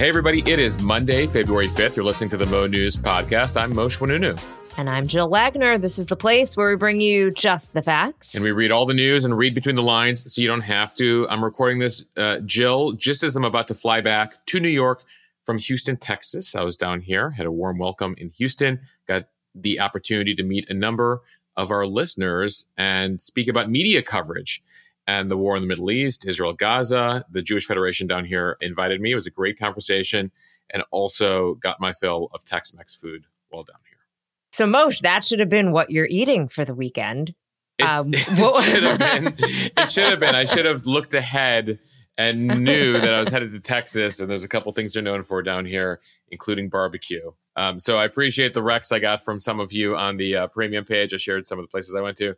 Hey, everybody, it is Monday, February 5th. You're listening to the Mo News Podcast. I'm Moshe Oinounou. And I'm Jill Wagner. This is the place where we bring you just the facts. And we read all the news and read between the lines so you don't have to. I'm recording this, uh, Jill, just as I'm about to fly back to New York from Houston, Texas. I was down here, had a warm welcome in Houston, got the opportunity to meet a number of our listeners and speak about media coverage and the war in the Middle East, Israel, Gaza. The Jewish Federation down here invited me. It was a great conversation and also got my fill of Tex Mex food while down here. So, Moshe, that should have been what you're eating for the weekend. It, um, it should have been. It should have been. I should have looked ahead and knew that I was headed to Texas, and there's a couple things they're known for down here, including barbecue. Um, so I appreciate the recs I got from some of you on the uh, premium page. I shared some of the places I went to.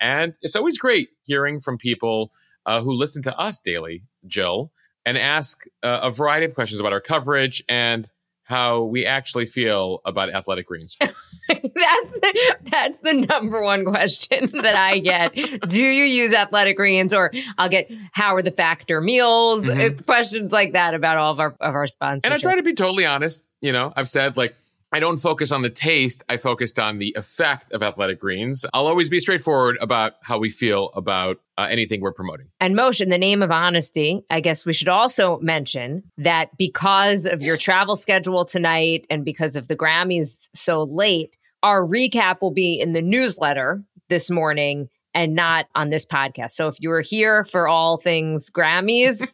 And it's always great hearing from people uh, who listen to us daily, Jill, and ask uh, a variety of questions about our coverage and how we actually feel about athletic greens. that's the, that's the number one question that I get. Do you use athletic greens? Or I'll get how are the factor meals? Mm-hmm. Questions like that about all of our of our sponsors. And I try to be totally honest. You know, I've said like I don't focus on the taste. I focused on the effect of athletic greens. I'll always be straightforward about how we feel about uh, anything we're promoting. And Moshe, in the name of honesty, I guess we should also mention that because of your travel schedule tonight and because of the Grammys so late, our recap will be in the newsletter this morning and not on this podcast. So if you were here for all things Grammys,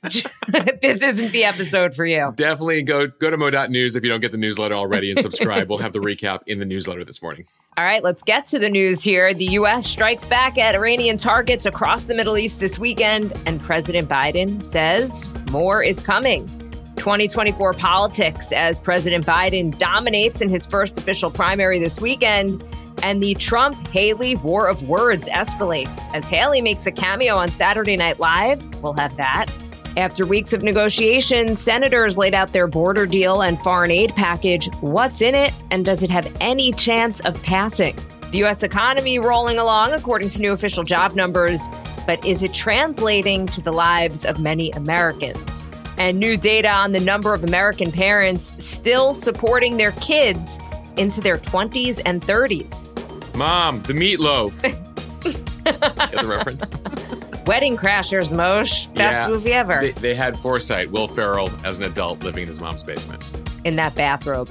this isn't the episode for you. Definitely go go to mo.news if you don't get the newsletter already and subscribe. we'll have the recap in the newsletter this morning. All right, let's get to the news here. The U.S. strikes back at Iranian targets across the Middle East this weekend, and President Biden says more is coming. 2024 politics as President Biden dominates in his first official primary this weekend and the Trump Haley war of words escalates as Haley makes a cameo on Saturday Night Live. We'll have that. After weeks of negotiations, senators laid out their border deal and foreign aid package. What's in it, and does it have any chance of passing? The U.S. economy rolling along according to new official job numbers, but is it translating to the lives of many Americans? And new data on the number of American parents still supporting their kids into their 20s and 30s. Mom, the meatloaf. Get the reference? Wedding Crashers, Moshe. Best yeah, movie ever. They, they, had foresight. Will Ferrell as an adult living in his mom's basement. In that bathrobe.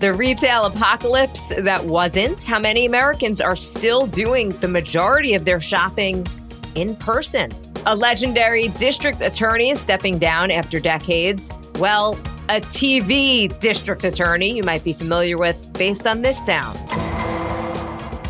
the retail apocalypse that wasn't. How many Americans are still doing the majority of their shopping in person? A legendary district attorney stepping down after decades. Well, a TV district attorney you might be familiar with based on this sound.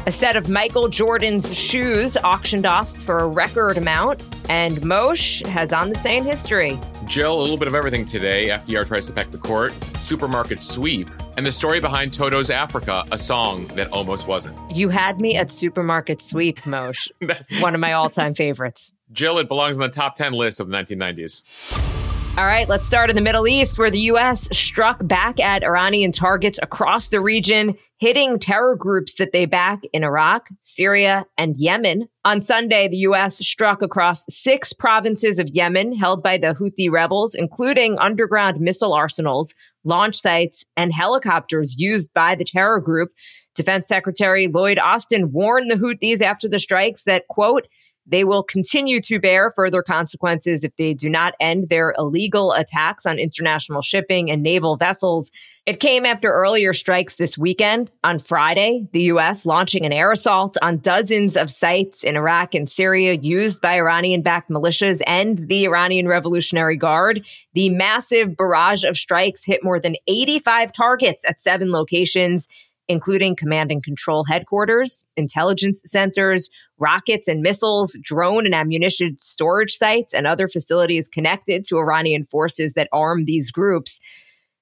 A set of Michael Jordan's shoes auctioned off for a record amount, and Moshe has on the day in history. Jill, a little bit of everything today. FDR tries to peck the court, supermarket sweep, and the story behind Toto's Africa, a song that almost wasn't. You had me at supermarket sweep, Moshe. One of my all time favorites. Jill, it belongs on the top 10 list of the 1990s. All right, let's start in the Middle East, where the U.S. struck back at Iranian targets across the region, hitting terror groups that they back in Iraq, Syria, and Yemen. On Sunday, the U.S. struck across six provinces of Yemen held by the Houthi rebels, including underground missile arsenals, launch sites, and helicopters used by the terror group. Defense Secretary Lloyd Austin warned the Houthis after the strikes that, quote, they will continue to bear further consequences if they do not end their illegal attacks on international shipping and naval vessels. It came after earlier strikes this weekend. On Friday, the U.S. launching an air assault on dozens of sites in Iraq and Syria used by Iranian backed militias and the Iranian Revolutionary Guard. The massive barrage of strikes hit more than 85 targets at seven locations including command and control headquarters, intelligence centers, rockets and missiles, drone and ammunition storage sites, and other facilities connected to Iranian forces that arm these groups.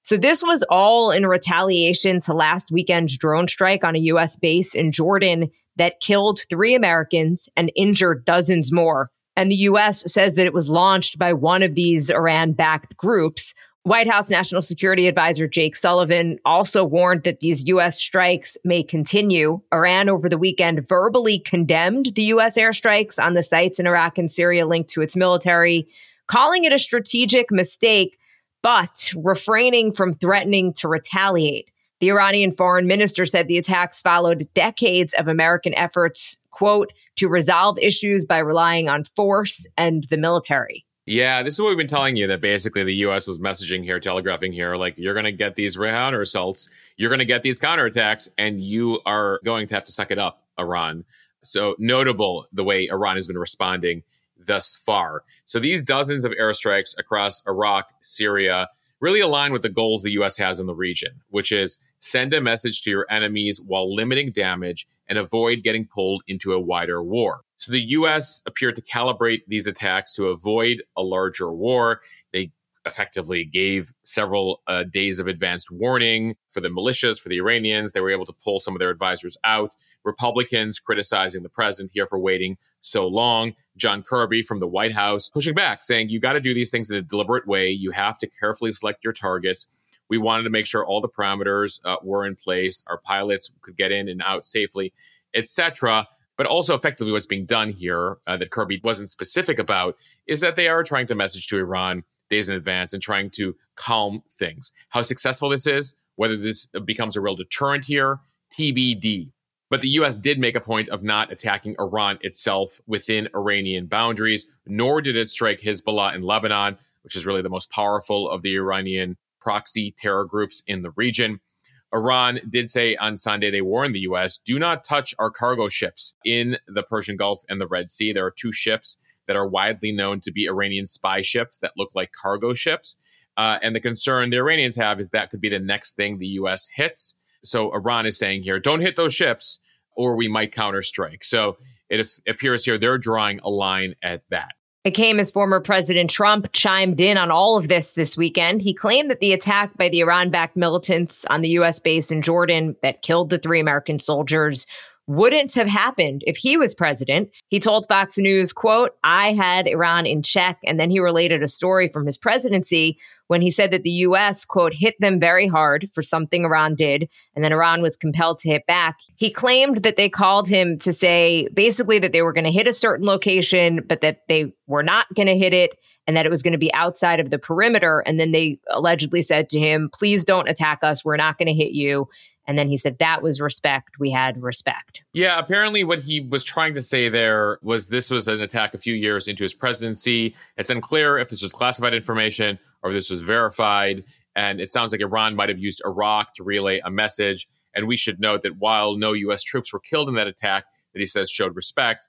So, this was all in retaliation to last weekend's drone strike on a U.S. base in Jordan that killed three Americans and injured dozens more. And the U.S. says that it was launched by one of these Iran backed groups. White House National Security Advisor Jake Sullivan also warned that these U.S. strikes may continue. Iran over the weekend verbally condemned the U.S. airstrikes on the sites in Iraq and Syria linked to its military, calling it a strategic mistake, but refraining from threatening to retaliate. The Iranian foreign minister said the attacks followed decades of American efforts, quote, to resolve issues by relying on force and the military. Yeah, this is what we've been telling you that basically the U.S. was messaging here, telegraphing here, like you're going to get these counter assaults, you're going to get these counterattacks, and you are going to have to suck it up, Iran. So notable the way Iran has been responding thus far. So these dozens of airstrikes across Iraq, Syria, really align with the goals the U.S. has in the region, which is send a message to your enemies while limiting damage and avoid getting pulled into a wider war. So the U.S. appeared to calibrate these attacks to avoid a larger war. Effectively gave several uh, days of advanced warning for the militias, for the Iranians. They were able to pull some of their advisors out. Republicans criticizing the president here for waiting so long. John Kirby from the White House pushing back, saying, You got to do these things in a deliberate way. You have to carefully select your targets. We wanted to make sure all the parameters uh, were in place, our pilots could get in and out safely, etc. But also, effectively, what's being done here uh, that Kirby wasn't specific about is that they are trying to message to Iran days in advance and trying to calm things. How successful this is, whether this becomes a real deterrent here, TBD. But the US did make a point of not attacking Iran itself within Iranian boundaries, nor did it strike Hezbollah in Lebanon, which is really the most powerful of the Iranian proxy terror groups in the region. Iran did say on Sunday they warned the US do not touch our cargo ships in the Persian Gulf and the Red Sea. There are two ships that are widely known to be Iranian spy ships that look like cargo ships. Uh, and the concern the Iranians have is that could be the next thing the U.S. hits. So Iran is saying here, don't hit those ships or we might counterstrike. So it appears here they're drawing a line at that. It came as former President Trump chimed in on all of this this weekend. He claimed that the attack by the Iran backed militants on the U.S. base in Jordan that killed the three American soldiers wouldn't have happened if he was president. He told Fox News, quote, I had Iran in check. And then he related a story from his presidency when he said that the U.S., quote, hit them very hard for something Iran did. And then Iran was compelled to hit back. He claimed that they called him to say basically that they were going to hit a certain location, but that they were not going to hit it and that it was going to be outside of the perimeter. And then they allegedly said to him, please don't attack us. We're not going to hit you. And then he said that was respect. We had respect. Yeah, apparently what he was trying to say there was this was an attack a few years into his presidency. It's unclear if this was classified information or if this was verified. And it sounds like Iran might have used Iraq to relay a message. And we should note that while no U.S. troops were killed in that attack, that he says showed respect,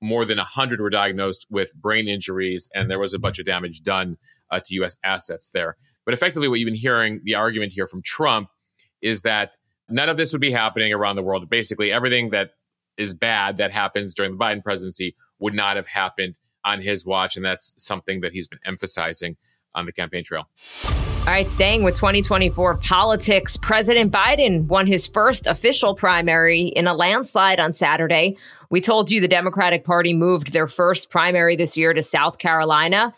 more than 100 were diagnosed with brain injuries, and there was a bunch of damage done uh, to U.S. assets there. But effectively, what you've been hearing, the argument here from Trump, is that none of this would be happening around the world. Basically, everything that is bad that happens during the Biden presidency would not have happened on his watch. And that's something that he's been emphasizing on the campaign trail. All right, staying with 2024 politics, President Biden won his first official primary in a landslide on Saturday. We told you the Democratic Party moved their first primary this year to South Carolina.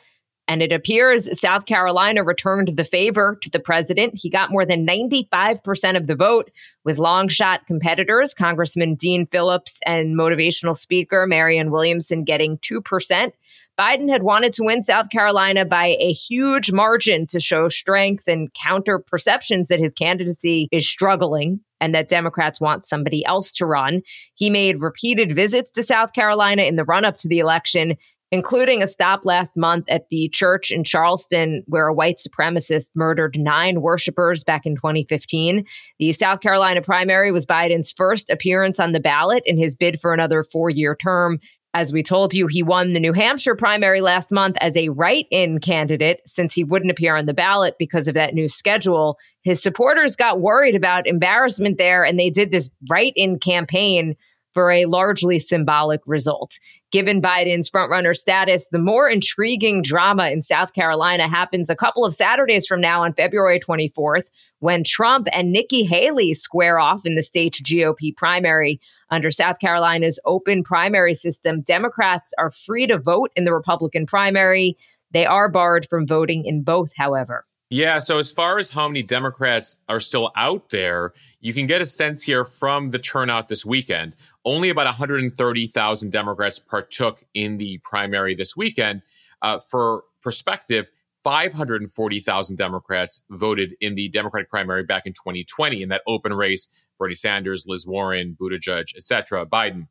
And it appears South Carolina returned the favor to the president. He got more than 95% of the vote with long shot competitors, Congressman Dean Phillips and motivational speaker Marianne Williamson getting 2%. Biden had wanted to win South Carolina by a huge margin to show strength and counter perceptions that his candidacy is struggling and that Democrats want somebody else to run. He made repeated visits to South Carolina in the run up to the election including a stop last month at the church in Charleston where a white supremacist murdered nine worshipers back in 2015. The South Carolina primary was Biden's first appearance on the ballot in his bid for another four year term. As we told you, he won the New Hampshire primary last month as a write in candidate since he wouldn't appear on the ballot because of that new schedule. His supporters got worried about embarrassment there and they did this write in campaign for a largely symbolic result. Given Biden's frontrunner status, the more intriguing drama in South Carolina happens a couple of Saturdays from now on February 24th when Trump and Nikki Haley square off in the state's GOP primary. Under South Carolina's open primary system, Democrats are free to vote in the Republican primary. They are barred from voting in both, however. Yeah. So, as far as how many Democrats are still out there, you can get a sense here from the turnout this weekend. Only about 130,000 Democrats partook in the primary this weekend. Uh, for perspective, 540,000 Democrats voted in the Democratic primary back in 2020 in that open race. Bernie Sanders, Liz Warren, Buttigieg, etc., Biden.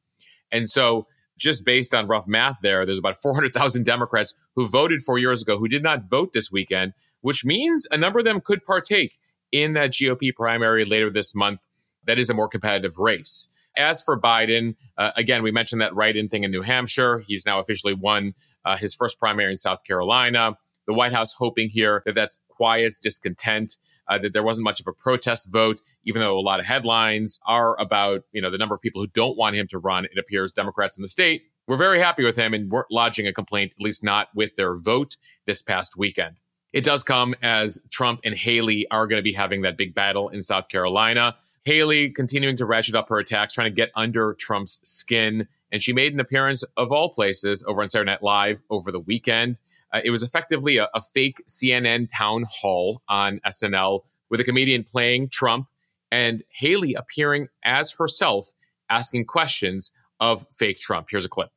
And so, just based on rough math there, there's about 400,000 Democrats who voted four years ago who did not vote this weekend, which means a number of them could partake in that GOP primary later this month. That is a more competitive race. As for Biden, uh, again, we mentioned that write in thing in New Hampshire. He's now officially won uh, his first primary in South Carolina. The White House hoping here that that quiets discontent. Uh, that there wasn't much of a protest vote, even though a lot of headlines are about you know the number of people who don't want him to run. It appears Democrats in the state were very happy with him and weren't lodging a complaint, at least not with their vote this past weekend. It does come as Trump and Haley are going to be having that big battle in South Carolina. Haley continuing to ratchet up her attacks, trying to get under Trump's skin. And she made an appearance, of all places, over on Saturday Night Live over the weekend. Uh, it was effectively a, a fake CNN town hall on SNL with a comedian playing Trump and Haley appearing as herself, asking questions of fake Trump. Here's a clip.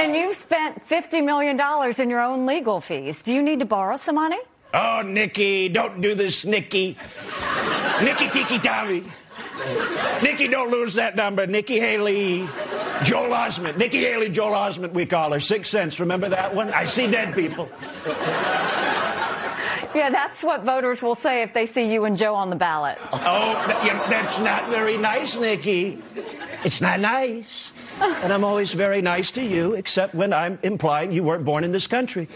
And you've spent $50 million in your own legal fees. Do you need to borrow some money? Oh, Nikki, don't do this, Nikki. Nikki Tiki Tavi. Nikki, don't lose that number. Nikki Haley, Joel Osment. Nikki Haley, Joel Osment, we call her. Sixth Sense. Remember that one? I see dead people. Yeah, that's what voters will say if they see you and Joe on the ballot. Oh, that's not very nice, Nikki. It's not nice. And I'm always very nice to you, except when I'm implying you weren't born in this country.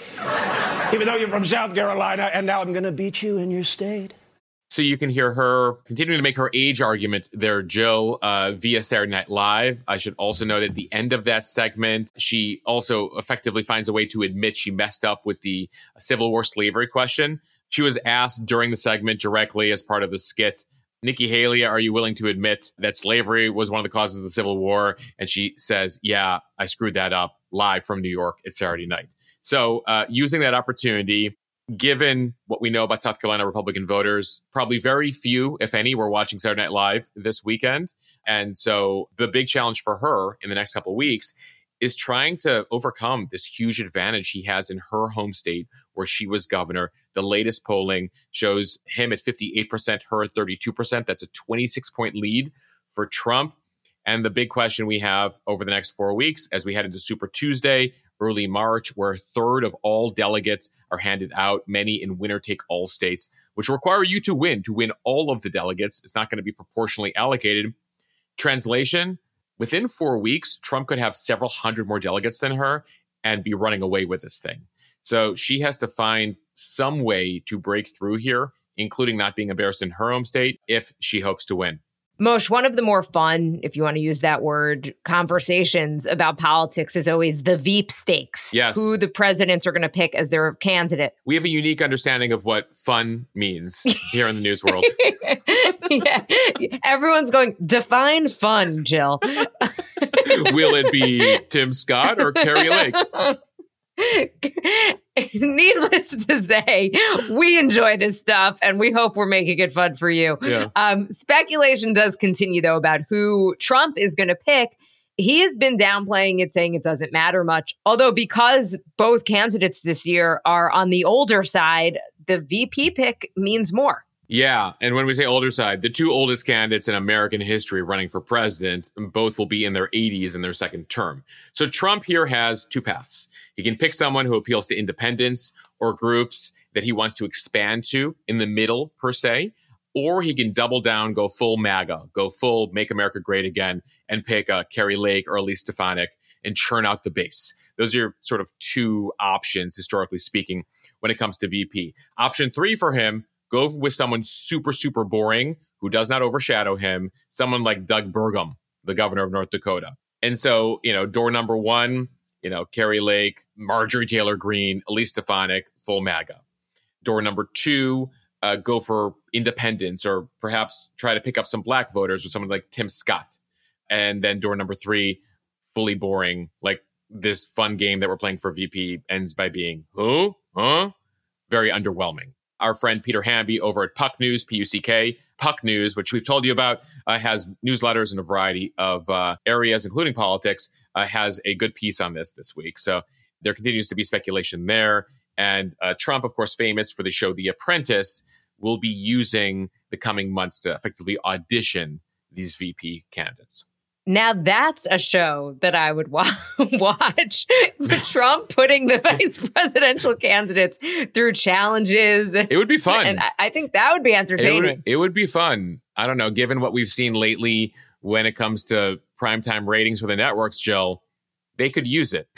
Even though you're from South Carolina, and now I'm going to beat you in your state. So you can hear her continuing to make her age argument there, Jill, uh, via Saturday Night Live. I should also note at the end of that segment, she also effectively finds a way to admit she messed up with the Civil War slavery question. She was asked during the segment directly as part of the skit Nikki Haley, are you willing to admit that slavery was one of the causes of the Civil War? And she says, Yeah, I screwed that up live from New York at Saturday night. So, uh, using that opportunity, given what we know about South Carolina Republican voters, probably very few, if any, were watching Saturday Night Live this weekend. And so, the big challenge for her in the next couple weeks is trying to overcome this huge advantage he has in her home state where she was governor. The latest polling shows him at 58%, her at 32%. That's a 26 point lead for Trump. And the big question we have over the next four weeks as we head into Super Tuesday, early March, where a third of all delegates are handed out, many in winner take all states, which require you to win. To win all of the delegates, it's not going to be proportionally allocated. Translation within four weeks, Trump could have several hundred more delegates than her and be running away with this thing. So she has to find some way to break through here, including not being embarrassed in her home state if she hopes to win. Moshe, one of the more fun, if you want to use that word, conversations about politics is always the Veep stakes. Yes. Who the presidents are going to pick as their candidate. We have a unique understanding of what fun means here in the news world. yeah. Everyone's going, define fun, Jill. Will it be Tim Scott or Kari Lake? Needless to say, we enjoy this stuff and we hope we're making it fun for you. Yeah. Um, speculation does continue, though, about who Trump is going to pick. He has been downplaying it, saying it doesn't matter much. Although, because both candidates this year are on the older side, the VP pick means more. Yeah. And when we say older side, the two oldest candidates in American history running for president, both will be in their 80s in their second term. So Trump here has two paths. He can pick someone who appeals to independents or groups that he wants to expand to in the middle, per se, or he can double down, go full MAGA, go full Make America Great Again, and pick uh, a Kari Lake or Elise Stefanik and churn out the base. Those are sort of two options, historically speaking, when it comes to VP. Option three for him go with someone super, super boring who does not overshadow him, someone like Doug Burgum, the governor of North Dakota. And so, you know, door number one, you know, Kari Lake, Marjorie Taylor Greene, Elise Stefanik, full MAGA. Door number two, uh, go for independence or perhaps try to pick up some black voters with someone like Tim Scott. And then door number three, fully boring, like this fun game that we're playing for VP ends by being, who? Huh? Very underwhelming. Our friend Peter Hamby over at Puck News, P U C K, Puck News, which we've told you about, uh, has newsletters in a variety of uh, areas, including politics uh, has a good piece on this this week. So there continues to be speculation there. And uh, Trump, of course, famous for the show The Apprentice, will be using the coming months to effectively audition these VP candidates. Now that's a show that I would wa- watch. Trump putting the vice presidential candidates through challenges. It would be fun. And I, I think that would be entertaining. It would, it would, be fun. I don't know, given what we've seen lately when it comes to primetime ratings for the networks, Jill, they could use it.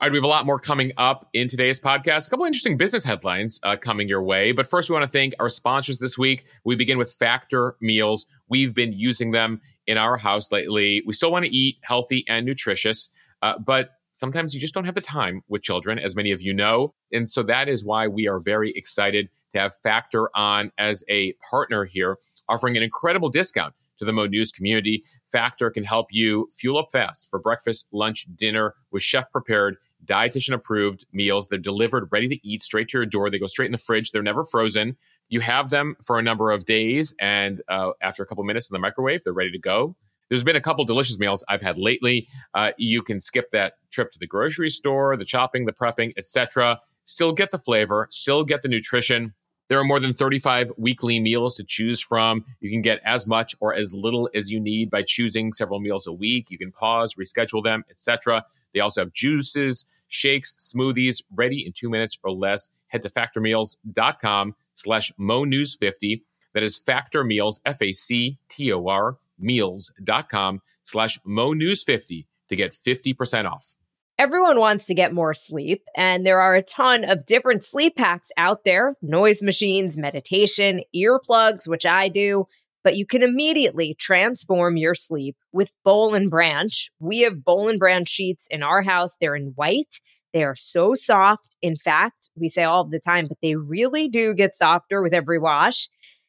All right, we have a lot more coming up in today's podcast. A couple interesting business headlines uh, coming your way. But first, we want to thank our sponsors this week. We begin with Factor Meals. We've been using them in our house lately. We still want to eat healthy and nutritious, uh, but sometimes you just don't have the time with children, as many of you know. And so that is why we are very excited to have Factor on as a partner here, offering an incredible discount to the Mo News community. Factor can help you fuel up fast for breakfast, lunch, dinner with chef prepared dietitian approved meals. They're delivered ready to eat straight to your door. They go straight in the fridge. They're never frozen. You have them for a number of days, and uh, after a couple minutes in the microwave, they're ready to go. There's been a couple delicious meals I've had lately. Uh, you can skip that trip to the grocery store, the chopping, the prepping, etc. Still get the flavor, still get the nutrition. There are more than 35 weekly meals to choose from. You can get as much or as little as you need by choosing several meals a week. You can pause, reschedule them, etc. They also have juices, shakes, smoothies ready in two minutes or less. Head to factormeals.com slash monews50. That is Factor Meals, F-A-C-T-O-R, meals.com slash monews50 to get 50% off. Everyone wants to get more sleep, and there are a ton of different sleep hacks out there noise machines, meditation, earplugs, which I do. But you can immediately transform your sleep with Boll and Branch. We have Boll and Branch sheets in our house. They're in white. They are so soft. In fact, we say all the time, but they really do get softer with every wash.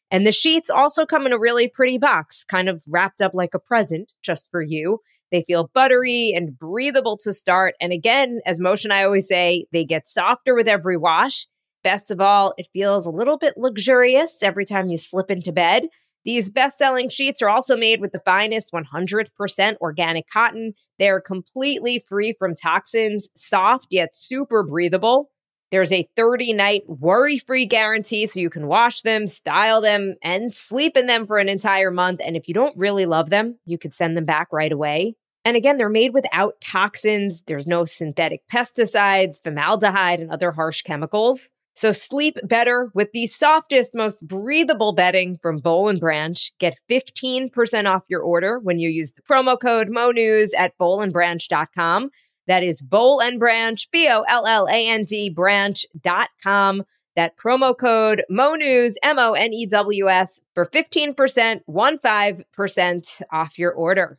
And the sheets also come in a really pretty box, kind of wrapped up like a present just for you. They feel buttery and breathable to start. And again, as Moshe and I always say, they get softer with every wash. Best of all, it feels a little bit luxurious every time you slip into bed. These best selling sheets are also made with the finest 100% organic cotton. They're completely free from toxins, soft yet super breathable. There's a 30 night worry free guarantee so you can wash them, style them, and sleep in them for an entire month. And if you don't really love them, you could send them back right away. And again, they're made without toxins. There's no synthetic pesticides, formaldehyde, and other harsh chemicals. So sleep better with the softest, most breathable bedding from Boll and Branch. Get 15% off your order when you use the promo code MoNews at bollandbranch.com. That is Boll and Branch, B O L L A N D branch.com. That promo code MoNews, M O N E W S, for 15%, 15% off your order.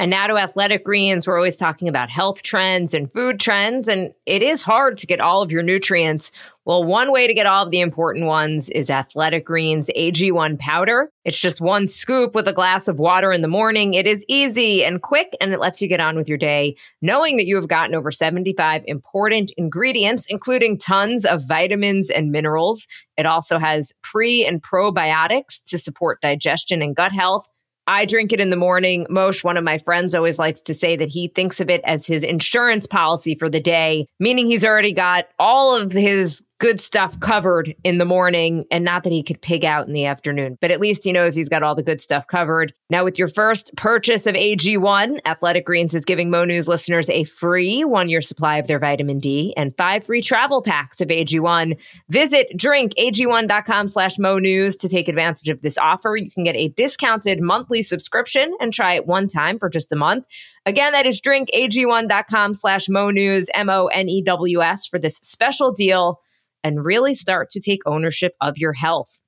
And now to Athletic Greens, we're always talking about health trends and food trends, and it is hard to get all of your nutrients. Well, one way to get all of the important ones is Athletic Greens AG1 powder. It's just one scoop with a glass of water in the morning. It is easy and quick, and it lets you get on with your day, knowing that you have gotten over 75 important ingredients, including tons of vitamins and minerals. It also has pre and probiotics to support digestion and gut health I drink it in the morning. Moshe, one of my friends, always likes to say that he thinks of it as his insurance policy for the day, meaning he's already got all of his good stuff covered in the morning and not that he could pig out in the afternoon, but at least he knows he's got all the good stuff covered. Now, with your first purchase of AG1, Athletic Greens is giving Mo News listeners a free one year supply of their vitamin D and five free travel packs of AG1. Visit drinkag1.com slash Mo News to take advantage of this offer. You can get a discounted monthly subscription and try it one time for just a month. Again, that is drinkag1.com slash Mo News, M O N E W S for this special deal and really start to take ownership of your health.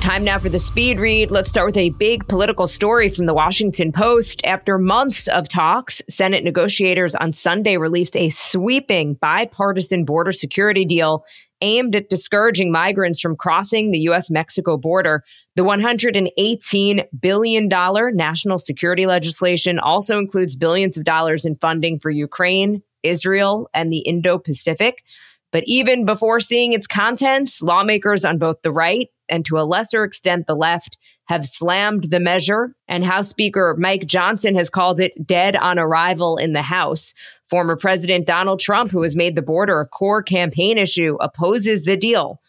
Time now for the speed read. Let's start with a big political story from the Washington Post. After months of talks, Senate negotiators on Sunday released a sweeping bipartisan border security deal aimed at discouraging migrants from crossing the U.S. Mexico border. The $118 billion national security legislation also includes billions of dollars in funding for Ukraine, Israel, and the Indo Pacific. But even before seeing its contents, lawmakers on both the right and to a lesser extent the left have slammed the measure, and House Speaker Mike Johnson has called it dead on arrival in the House. Former President Donald Trump, who has made the border a core campaign issue, opposes the deal.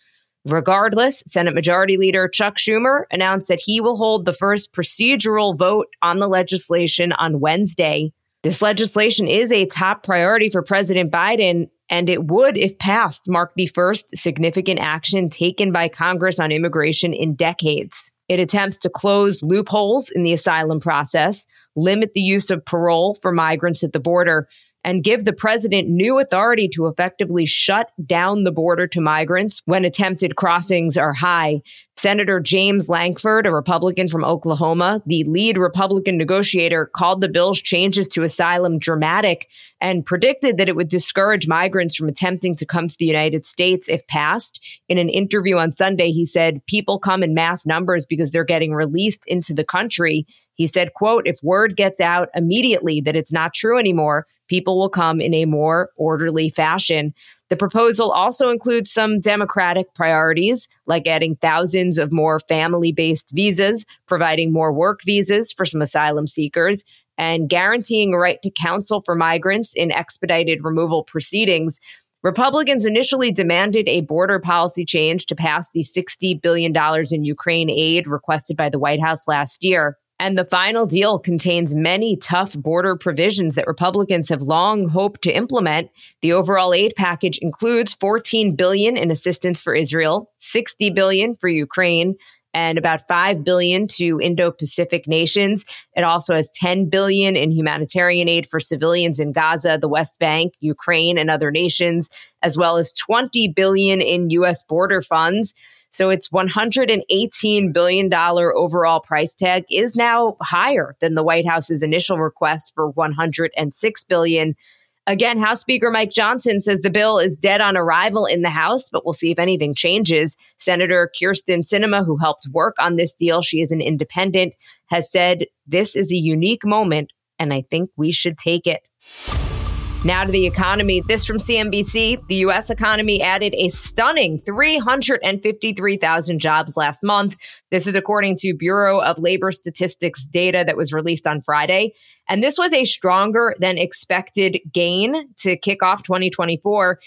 Regardless, Senate Majority Leader Chuck Schumer announced that he will hold the first procedural vote on the legislation on Wednesday. This legislation is a top priority for President Biden, and it would, if passed, mark the first significant action taken by Congress on immigration in decades. It attempts to close loopholes in the asylum process, limit the use of parole for migrants at the border, and give the president new authority to effectively shut down the border to migrants when attempted crossings are high. Senator James Lankford, a Republican from Oklahoma, the lead Republican negotiator, called the bill's changes to asylum dramatic and predicted that it would discourage migrants from attempting to come to the United States if passed. In an interview on Sunday, he said, People come in mass numbers because they're getting released into the country. He said, quote, if word gets out immediately that it's not true anymore, people will come in a more orderly fashion. The proposal also includes some democratic priorities, like adding thousands of more family based visas, providing more work visas for some asylum seekers, and guaranteeing a right to counsel for migrants in expedited removal proceedings. Republicans initially demanded a border policy change to pass the $60 billion in Ukraine aid requested by the White House last year. And the final deal contains many tough border provisions that Republicans have long hoped to implement. The overall aid package includes 14 billion in assistance for Israel, 60 billion for Ukraine, and about 5 billion to Indo-Pacific nations. It also has 10 billion in humanitarian aid for civilians in Gaza, the West Bank, Ukraine, and other nations, as well as 20 billion in US border funds. So its $118 billion overall price tag is now higher than the White House's initial request for 106 billion. Again, House Speaker Mike Johnson says the bill is dead on arrival in the House, but we'll see if anything changes. Senator Kyrsten Sinema, who helped work on this deal, she is an independent, has said this is a unique moment, and I think we should take it. Now to the economy. This from CNBC. The U.S. economy added a stunning 353,000 jobs last month. This is according to Bureau of Labor Statistics data that was released on Friday. And this was a stronger than expected gain to kick off 2024.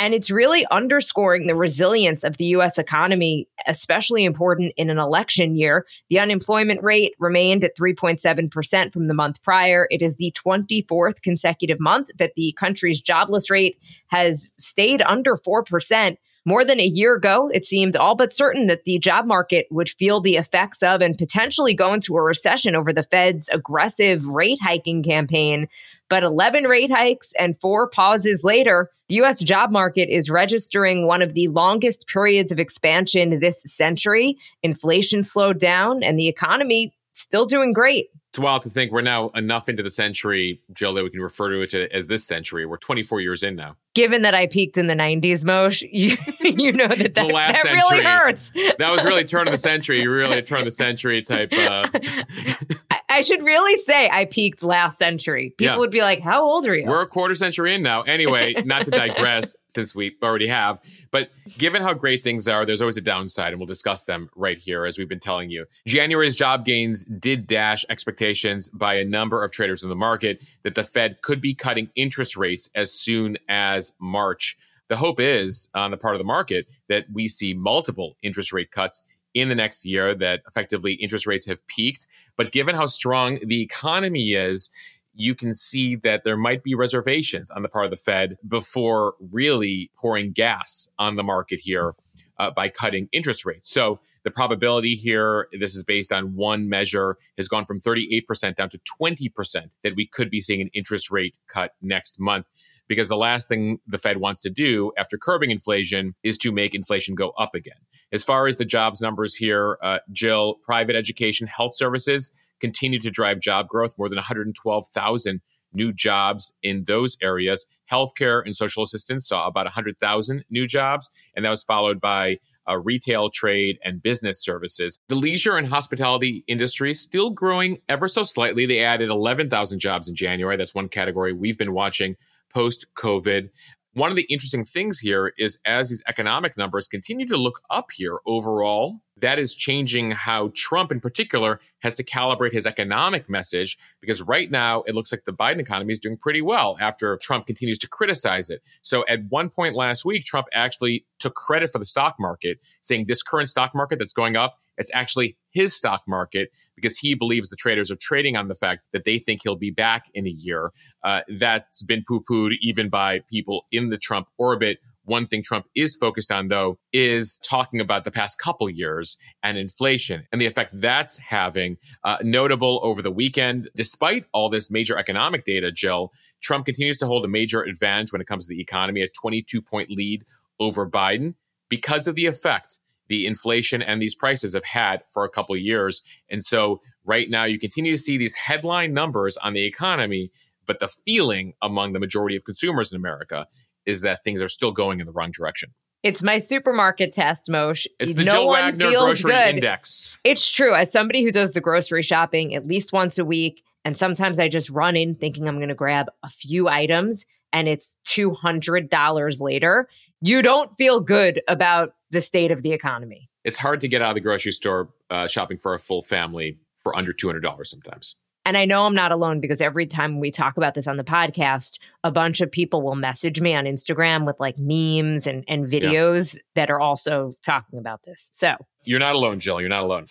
And it's really underscoring the resilience of the US economy, especially important in an election year. The unemployment rate remained at 3.7% from the month prior. It is the 24th consecutive month that the country's jobless rate has stayed under 4%. More than a year ago, it seemed all but certain that the job market would feel the effects of and potentially go into a recession over the Fed's aggressive rate hiking campaign. But 11 rate hikes and four pauses later, the US job market is registering one of the longest periods of expansion this century. Inflation slowed down and the economy still doing great. It's wild to think we're now enough into the century, Jill, that we can refer to it as this century. We're 24 years in now. Given that I peaked in the 90s, Mosh, you, you know that that, that really hurts. That was really turn of the century. You really turn of the century type. Uh... I, should really say I peaked last century. People yeah. would be like, "How old are you?" We're a quarter century in now. Anyway, not to digress, since we already have, but given how great things are, there's always a downside, and we'll discuss them right here as we've been telling you. January's job gains did dash expectations by a number of traders in the market that the Fed could be cutting interest rates as soon as March. The hope is on the part of the market that we see multiple interest rate cuts in the next year that effectively interest rates have peaked. But given how strong the economy is, you can see that there might be reservations on the part of the Fed before really pouring gas on the market here uh, by cutting interest rates. So the probability here, this is based on one measure, has gone from 38% down to 20% that we could be seeing an interest rate cut next month because the last thing the Fed wants to do after curbing inflation is to make inflation go up again. As far as the jobs numbers here, uh, Jill, private education, health services continue to drive job growth, more than 112,000 new jobs in those areas. Healthcare and social assistance saw about 100,000 new jobs, and that was followed by uh, retail, trade, and business services. The leisure and hospitality industry still growing ever so slightly. They added 11,000 jobs in January. That's one category we've been watching post COVID. One of the interesting things here is as these economic numbers continue to look up here overall, that is changing how Trump, in particular, has to calibrate his economic message because right now it looks like the Biden economy is doing pretty well after Trump continues to criticize it. So at one point last week, Trump actually took credit for the stock market, saying this current stock market that's going up, it's actually his stock market because he believes the traders are trading on the fact that they think he'll be back in a year. Uh, that's been poo pooed even by people in the Trump orbit. One thing Trump is focused on, though, is talking about the past couple years and inflation and the effect that's having. Uh, notable over the weekend, despite all this major economic data, Jill, Trump continues to hold a major advantage when it comes to the economy, a 22 point lead over Biden because of the effect the inflation and these prices have had for a couple of years. And so right now you continue to see these headline numbers on the economy, but the feeling among the majority of consumers in America is that things are still going in the wrong direction. It's my supermarket test, Moshe. It's the no Jill one Wagner feels Grocery good. Index. It's true. As somebody who does the grocery shopping at least once a week, and sometimes I just run in thinking I'm going to grab a few items and it's $200 later, you don't feel good about the state of the economy. It's hard to get out of the grocery store uh, shopping for a full family for under $200 sometimes. And I know I'm not alone because every time we talk about this on the podcast, a bunch of people will message me on Instagram with like memes and, and videos that are also talking about this. So You're not alone, Jill. You're not alone.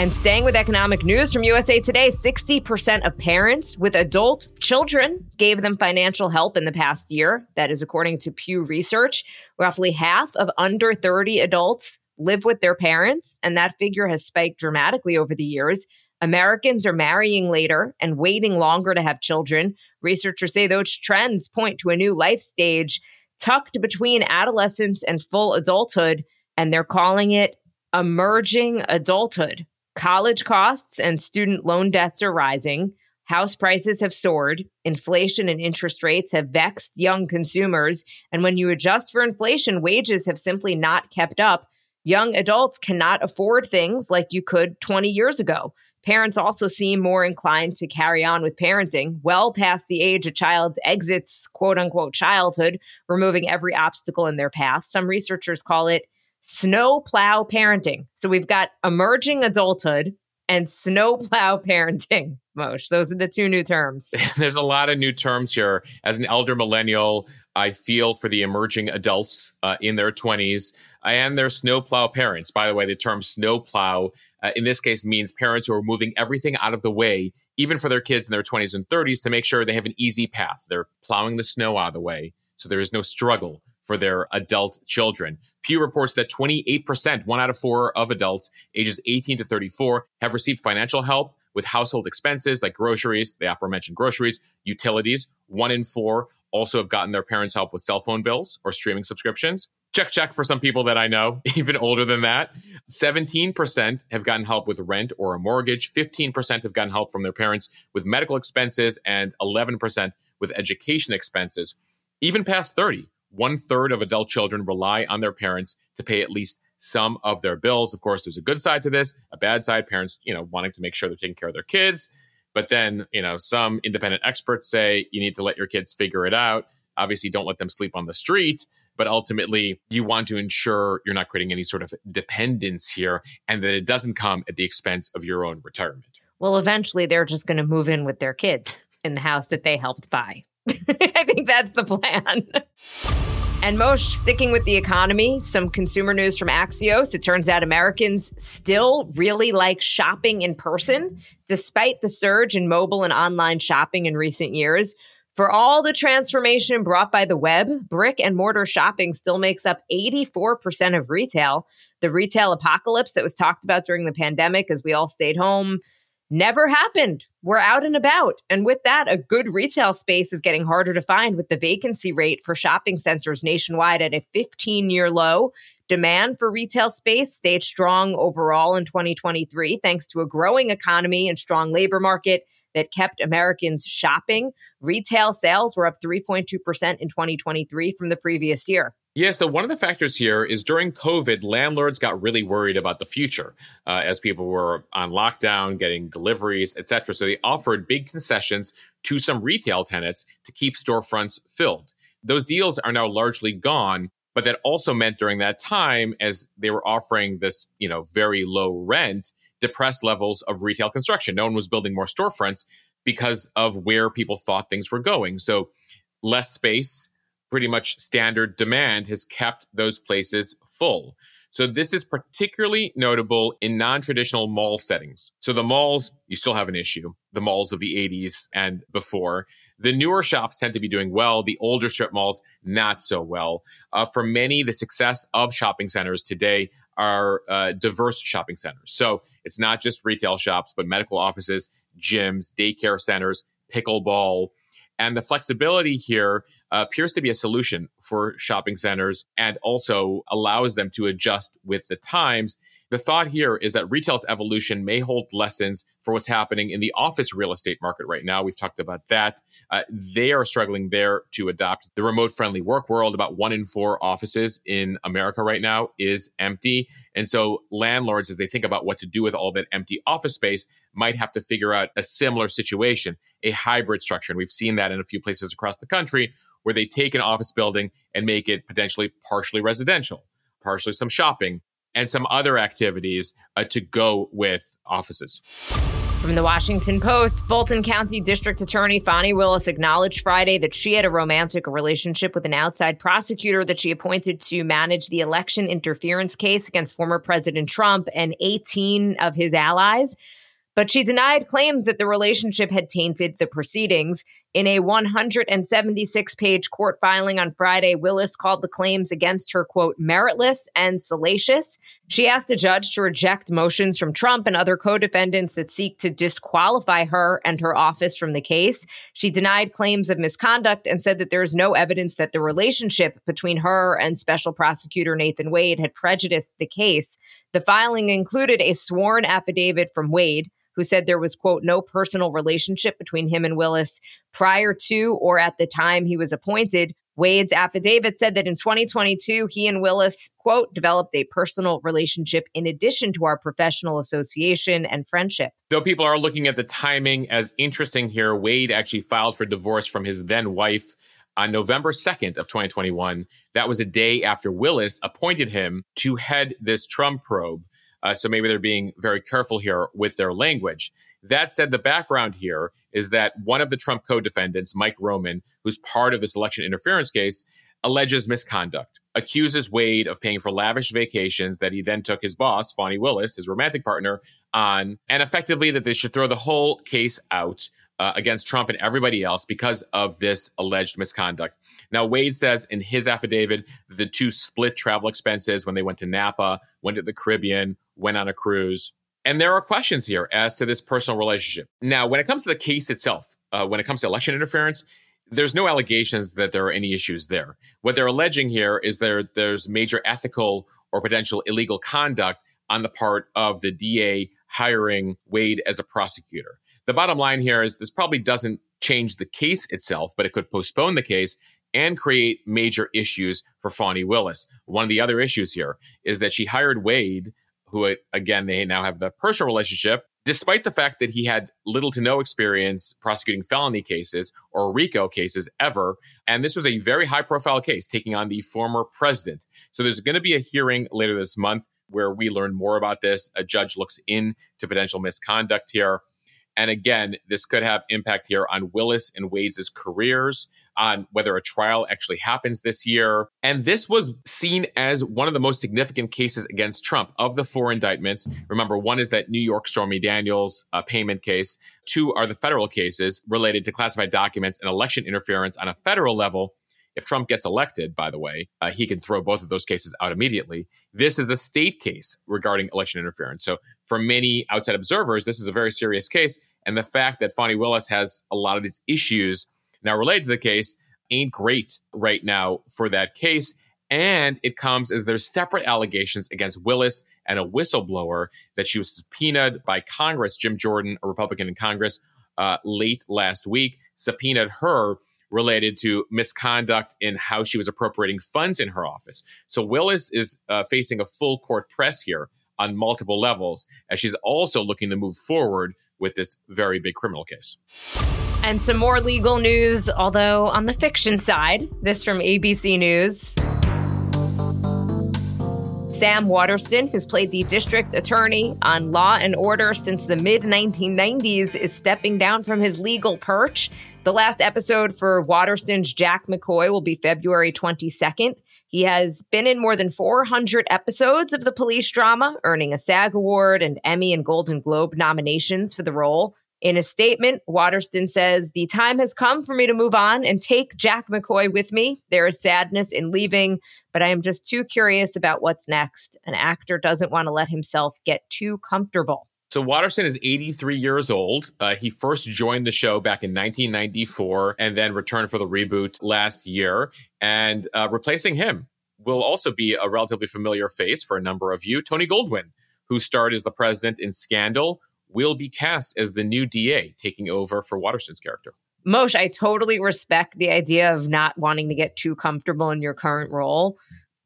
And staying with economic news from USA Today, 60% of parents with adult children gave them financial help in the past year. That is according to Pew Research. Roughly half of under 30 adults live with their parents, and that figure has spiked dramatically over the years. Americans are marrying later and waiting longer to have children. Researchers say those trends point to a new life stage tucked between adolescence and full adulthood, and they're calling it emerging adulthood. College costs and student loan debts are rising. House prices have soared. Inflation and interest rates have vexed young consumers. And when you adjust for inflation, wages have simply not kept up. Young adults cannot afford things like you could 20 years ago. Parents also seem more inclined to carry on with parenting well past the age a child exits quote unquote childhood, removing every obstacle in their path. Some researchers call it snowplow parenting. So we've got emerging adulthood and snowplow parenting. Moshe, those are the two new terms. There's a lot of new terms here. As an elder millennial, I feel for the emerging adults uh, in their 20s and their snowplow parents. By the way, the term snowplow uh, in this case means parents who are moving everything out of the way, even for their kids in their 20s and 30s, to make sure they have an easy path. They're plowing the snow out of the way so there is no struggle for their adult children. Pew reports that 28%, one out of four of adults ages 18 to 34, have received financial help with household expenses like groceries, the aforementioned groceries, utilities. One in four also have gotten their parents' help with cell phone bills or streaming subscriptions. Check, check for some people that I know, even older than that. 17% have gotten help with rent or a mortgage. 15% have gotten help from their parents with medical expenses, and 11% with education expenses. Even past 30, one third of adult children rely on their parents to pay at least some of their bills. Of course, there's a good side to this, a bad side, parents, you know, wanting to make sure they're taking care of their kids. But then, you know, some independent experts say you need to let your kids figure it out. Obviously, don't let them sleep on the street. But ultimately, you want to ensure you're not creating any sort of dependence here and that it doesn't come at the expense of your own retirement. Well, eventually they're just going to move in with their kids in the house that they helped buy. I think that's the plan. And Moshe, sticking with the economy, some consumer news from Axios. It turns out Americans still really like shopping in person, despite the surge in mobile and online shopping in recent years. For all the transformation brought by the web, brick and mortar shopping still makes up 84% of retail. The retail apocalypse that was talked about during the pandemic as we all stayed home never happened. We're out and about. And with that, a good retail space is getting harder to find with the vacancy rate for shopping centers nationwide at a 15 year low. Demand for retail space stayed strong overall in 2023, thanks to a growing economy and strong labor market that kept Americans shopping. Retail sales were up 3.2% in 2023 from the previous year. Yeah, so one of the factors here is during COVID, landlords got really worried about the future uh, as people were on lockdown, getting deliveries, etc. So they offered big concessions to some retail tenants to keep storefronts filled. Those deals are now largely gone. But that also meant during that time, as they were offering this, you know, very low rent, depressed levels of retail construction. No one was building more storefronts because of where people thought things were going. So less space, pretty much standard demand has kept those places full. So this is particularly notable in non-traditional mall settings. So the malls, you still have an issue. The malls of the 80s and before. The newer shops tend to be doing well. The older strip malls, not so well. Uh, for many, the success of shopping centers today are uh, diverse shopping centers. So it's not just retail shops, but medical offices, gyms, daycare centers, pickleball, and the flexibility here appears to be a solution for shopping centers and also allows them to adjust with the times. The thought here is that retail's evolution may hold lessons for what's happening in the office real estate market right now. We've talked about that. Uh, they are struggling there to adopt the remote friendly work world. About one in four offices in America right now is empty. And so landlords, as they think about what to do with all that empty office space, might have to figure out a similar situation, a hybrid structure. And we've seen that in a few places across the country where they take an office building and make it potentially partially residential, partially some shopping, and some other activities uh, to go with offices. From the Washington Post, Fulton County District Attorney Fani Willis acknowledged Friday that she had a romantic relationship with an outside prosecutor that she appointed to manage the election interference case against former President Trump and 18 of his allies but she denied claims that the relationship had tainted the proceedings. In a 176 page court filing on Friday, Willis called the claims against her, quote, meritless and salacious. She asked a judge to reject motions from Trump and other co defendants that seek to disqualify her and her office from the case. She denied claims of misconduct and said that there is no evidence that the relationship between her and special prosecutor Nathan Wade had prejudiced the case. The filing included a sworn affidavit from Wade who said there was, quote, no personal relationship between him and Willis prior to or at the time he was appointed. Wade's affidavit said that in 2022, he and Willis, quote, developed a personal relationship in addition to our professional association and friendship. Though people are looking at the timing as interesting here, Wade actually filed for divorce from his then wife on November 2nd of 2021. That was a day after Willis appointed him to head this Trump probe. Uh, so maybe they're being very careful here with their language. That said, the background here is that one of the Trump co defendants, Mike Roman, who's part of this election interference case, alleges misconduct, accuses Wade of paying for lavish vacations that he then took his boss, Fani Willis, his romantic partner, on, and effectively that they should throw the whole case out uh, against Trump and everybody else because of this alleged misconduct. Now, Wade says in his affidavit the two split travel expenses when they went to Napa, went to the Caribbean, went on a cruise. And there are questions here as to this personal relationship. Now, when it comes to the case itself, uh, when it comes to election interference, there's no allegations that there are any issues there. What they're alleging here is there there's major ethical or potential illegal conduct on the part of the DA hiring Wade as a prosecutor. The bottom line here is this probably doesn't change the case itself, but it could postpone the case and create major issues for Fani Willis. One of the other issues here is that she hired Wade, who again they now have the personal relationship, despite the fact that he had little to no experience prosecuting felony cases or RICO cases ever. And this was a very high profile case taking on the former president. So there's going to be a hearing later this month where we learn more about this. A judge looks into potential misconduct here. And again, this could have impact here on Willis and Wade's careers, on whether a trial actually happens this year. And this was seen as one of the most significant cases against Trump of the four indictments. Remember, one is that New York Stormy Daniels uh, payment case. Two are the federal cases related to classified documents and election interference on a federal level. If Trump gets elected, by the way, uh, he can throw both of those cases out immediately. This is a state case regarding election interference. So, for many outside observers, this is a very serious case. And the fact that Fani Willis has a lot of these issues now related to the case ain't great right now for that case. And it comes as there's separate allegations against Willis and a whistleblower that she was subpoenaed by Congress, Jim Jordan, a Republican in Congress, uh, late last week, subpoenaed her related to misconduct in how she was appropriating funds in her office. So Willis is uh, facing a full court press here on multiple levels as she's also looking to move forward with this very big criminal case. And some more legal news, although on the fiction side. This from ABC News. Sam Waterston, who's played the district attorney on Law and Order since the mid 1990s, is stepping down from his legal perch. The last episode for Waterston's Jack McCoy will be February 22nd. He has been in more than 400 episodes of the police drama, earning a SAG Award and Emmy and Golden Globe nominations for the role. In a statement, Waterston says, The time has come for me to move on and take Jack McCoy with me. There is sadness in leaving, but I am just too curious about what's next. An actor doesn't want to let himself get too comfortable. So Waterston is 83 years old. Uh, he first joined the show back in 1994 and then returned for the reboot last year. And uh, replacing him will also be a relatively familiar face for a number of you, Tony Goldwyn, who starred as the president in Scandal, will be cast as the new DA, taking over for Waterston's character. Mosheh, I totally respect the idea of not wanting to get too comfortable in your current role.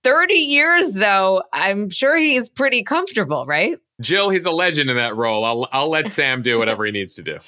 30 years, though, I'm sure he's pretty comfortable, right? Jill, he's a legend in that role. I'll, I'll let Sam do whatever he needs to do.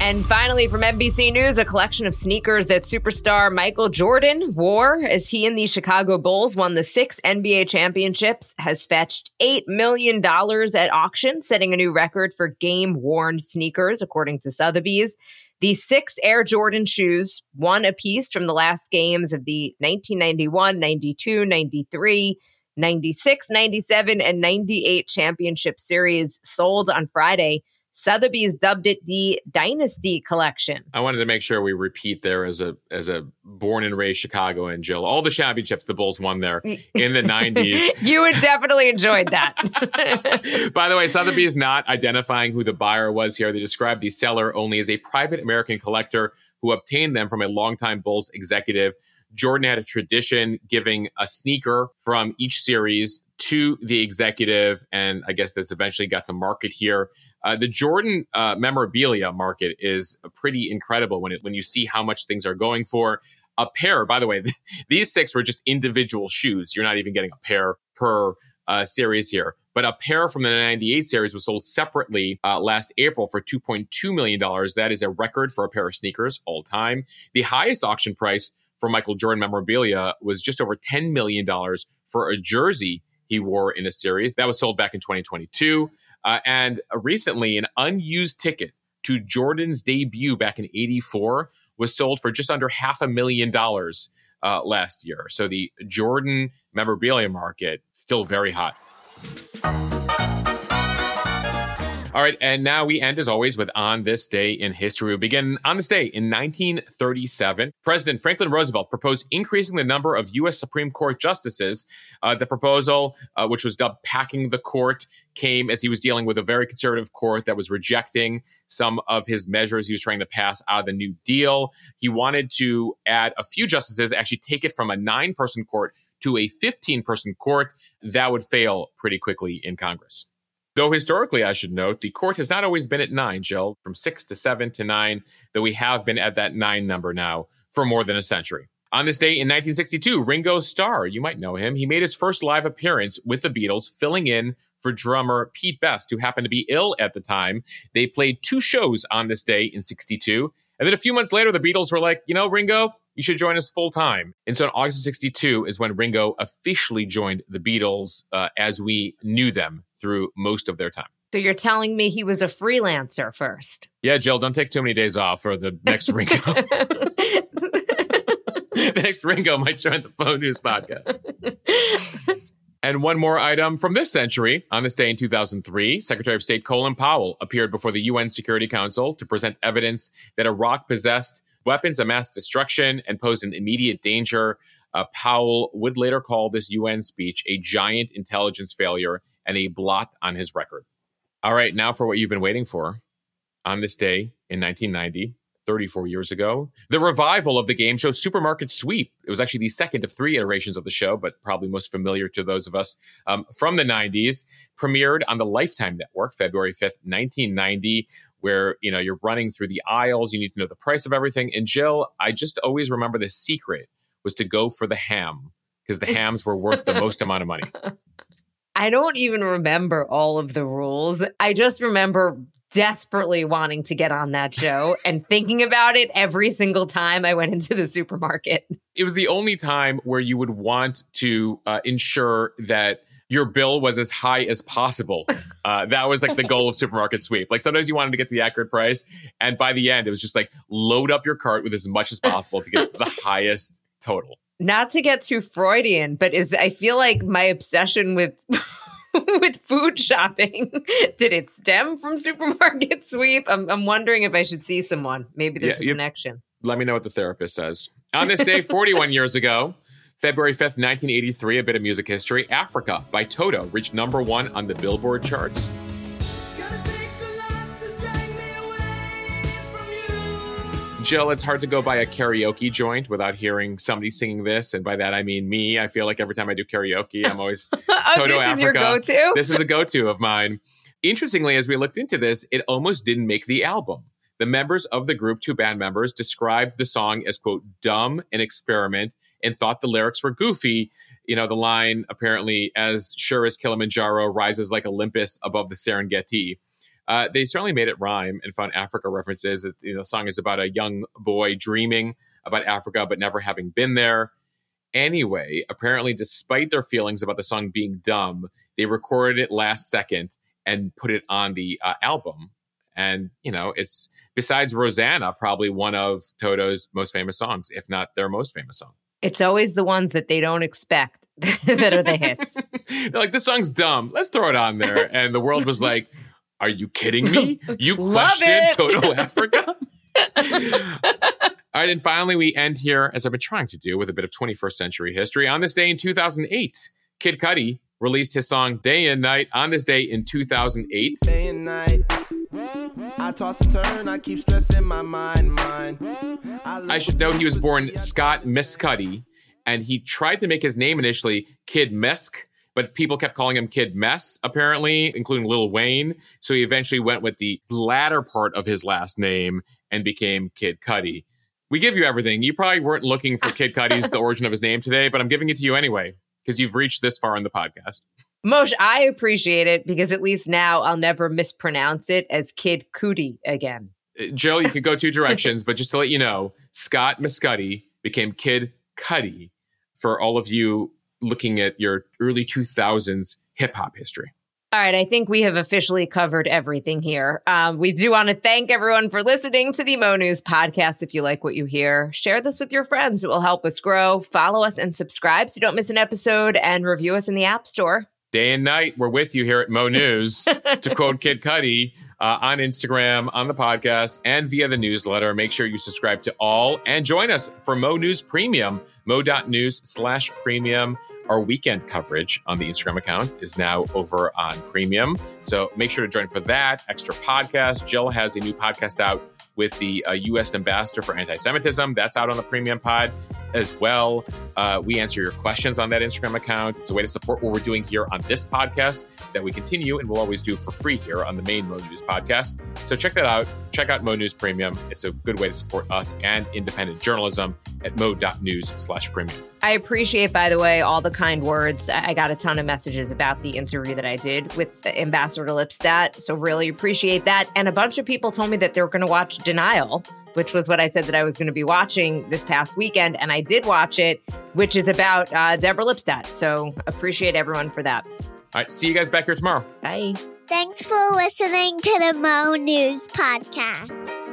And finally, from NBC News, a collection of sneakers that superstar Michael Jordan wore as he and the Chicago Bulls won the six NBA championships has fetched $8 million at auction, setting a new record for game worn sneakers, according to Sotheby's. The six Air Jordan shoes, one apiece from the last games of the 1991, 92, 93, 96, 97, and 98 championship series, sold on Friday Sotheby's dubbed it the Dynasty Collection. I wanted to make sure we repeat there as a as a born and raised Chicago and Jill. All the championships the Bulls won there mm. in the 90s. you would definitely enjoyed that. By the way, Sotheby is not identifying who the buyer was here. They describe the seller only as a private American collector who obtained them from a longtime Bulls executive. Jordan had a tradition giving a sneaker from each series to the executive, and I guess this eventually got to market here. Uh, the Jordan uh, memorabilia market is pretty incredible when it when you see how much things are going for. A pair, by the way, these six were just individual shoes. You're not even getting a pair per uh, series here. But a pair from the 98 series was sold separately uh, last April for $2.2 million. That is a record for a pair of sneakers all time. The highest auction price for Michael Jordan memorabilia was just over $10 million for a jersey he wore in a series. That was sold back in 2022. Uh, and recently, an unused ticket to Jordan's debut back in 84 was sold for just under half a million dollars uh, last year. So the Jordan memorabilia market still very hot. All right, and now we end as always with On This Day in History. We begin on this day in 1937. President Franklin Roosevelt proposed increasing the number of U.S. Supreme Court justices. Uh, the proposal, uh, which was dubbed Packing the Court, came as he was dealing with a very conservative court that was rejecting some of his measures he was trying to pass out of the New Deal. He wanted to add a few justices, actually take it from a nine person court to a 15 person court. That would fail pretty quickly in Congress. Though historically, I should note, the court has not always been at nine, Jill, from six to seven to nine, though we have been at that nine number now for more than a century. On this day in 1962, Ringo Starr, you might know him, he made his first live appearance with the Beatles, filling in for drummer Pete Best, who happened to be ill at the time. They played two shows on this day in 62. And then a few months later, the Beatles were like, you know, Ringo, you should join us full time. And so in August of 62 is when Ringo officially joined the Beatles uh, as we knew them through most of their time. So you're telling me he was a freelancer first? Yeah, Jill, don't take too many days off for the next Ringo. the next Ringo might join the Faux News podcast. And one more item from this century. On this day in 2003, Secretary of State Colin Powell appeared before the UN Security Council to present evidence that Iraq possessed weapons of mass destruction and pose an immediate danger. Uh, Powell would later call this UN speech a giant intelligence failure and a blot on his record. All right, now for what you've been waiting for. On this day in 1990, 34 years ago, the revival of the game show Supermarket Sweep. It was actually the second of three iterations of the show, but probably most familiar to those of us um, from the 90s. Premiered on the Lifetime Network, February 5th, 1990 where you know you're running through the aisles you need to know the price of everything and jill i just always remember the secret was to go for the ham because the hams were worth the most amount of money I don't even remember all of the rules. I just remember desperately wanting to get on that show and thinking about it every single time I went into the supermarket. It was the only time where you would want to uh, ensure that your bill was as high as possible. Uh, that was like the goal of supermarket sweep. Like sometimes you wanted to get to the accurate price, and by the end, it was just like load up your cart with as much as possible to get the highest total. Not to get too Freudian, but is I feel like my obsession with with food shopping did it stem from supermarket sweep? I'm, I'm wondering if I should see someone. Maybe there's Yeah, a connection. Let me know what the therapist says. On this day, 41 years ago, February 5th, 1983, a bit of music history, Africa by Toto reached number one on the Billboard charts. Jill, it's hard to go by a karaoke joint without hearing somebody singing this. And by that, I mean me. I feel like every time I do karaoke, I'm always oh, Toto this is your go-to. this is a go-to of mine. Interestingly, as we looked into this, it almost didn't make the album. The members of the group, two band members, described the song as quote dumb and experiment and thought the lyrics were goofy. You know, the line apparently as sure as Kilimanjaro rises like Olympus above the Serengeti. Uh, they certainly made it rhyme and found Africa references. You know, the song is about a young boy dreaming about Africa but never having been there. Anyway, apparently, despite their feelings about the song being dumb, they recorded it last second and put it on the uh, album. And, you know, it's besides Rosanna, probably one of Toto's most famous songs, if not their most famous song. It's always the ones that they don't expect that are the hits. They're like, this song's dumb. Let's throw it on there. And the world was like, are you kidding me? You Love question it. Toto Africa? All right, and finally, we end here, as I've been trying to do, with a bit of 21st century history. On this day in 2008, Kid Cudi released his song Day and Night on this day in 2008. day and night. I toss and turn, I keep stressing my mind, mind. I should know he was born Scott Mescudi, and he tried to make his name initially Kid Mesk, but people kept calling him Kid Mess, apparently, including Lil Wayne. So he eventually went with the latter part of his last name and became Kid Cudi. We give you everything. You probably weren't looking for Kid Cudi's the origin of his name today, but I'm giving it to you anyway because you've reached this far in the podcast. Mosheh, I appreciate it because at least now I'll never mispronounce it as Kid Cootie again. Joe, you could go two directions, but just to let you know, Scott Mescudi became Kid Cudi for all of you looking at your early 2000s hip hop history. All right, I think we have officially covered everything here. Um, we do want to thank everyone for listening to the Mo News podcast. If you like what you hear, share this with your friends. It will help us grow. Follow us and subscribe so you don't miss an episode and review us in the App Store. Day and night, we're with you here at Mo News, to quote Kid Cudi, uh, on Instagram, on the podcast, and via the newsletter. Make sure you subscribe to all and join us for Mo News Premium, mo.news slash premium. Our weekend coverage on the Instagram account is now over on Premium. So make sure to join for that extra podcast. Jill has a new podcast out with the uh, U.S. Ambassador for Anti Semitism. That's out on the Premium Pod as well. Uh, we answer your questions on that Instagram account. It's a way to support what we're doing here on this podcast that we continue and we'll always do for free here on the main Mo News podcast. So check that out. Check out Mo News Premium. It's a good way to support us and independent journalism at mo.news slash premium. I appreciate, by the way, all the kind words. I got a ton of messages about the interview that I did with Ambassador Lipstadt. So, really appreciate that. And a bunch of people told me that they're going to watch Denial, which was what I said that I was going to be watching this past weekend. And I did watch it, which is about uh, Deborah Lipstadt. So, appreciate everyone for that. All right, see you guys back here tomorrow. Bye. Thanks for listening to the Mo News Podcast.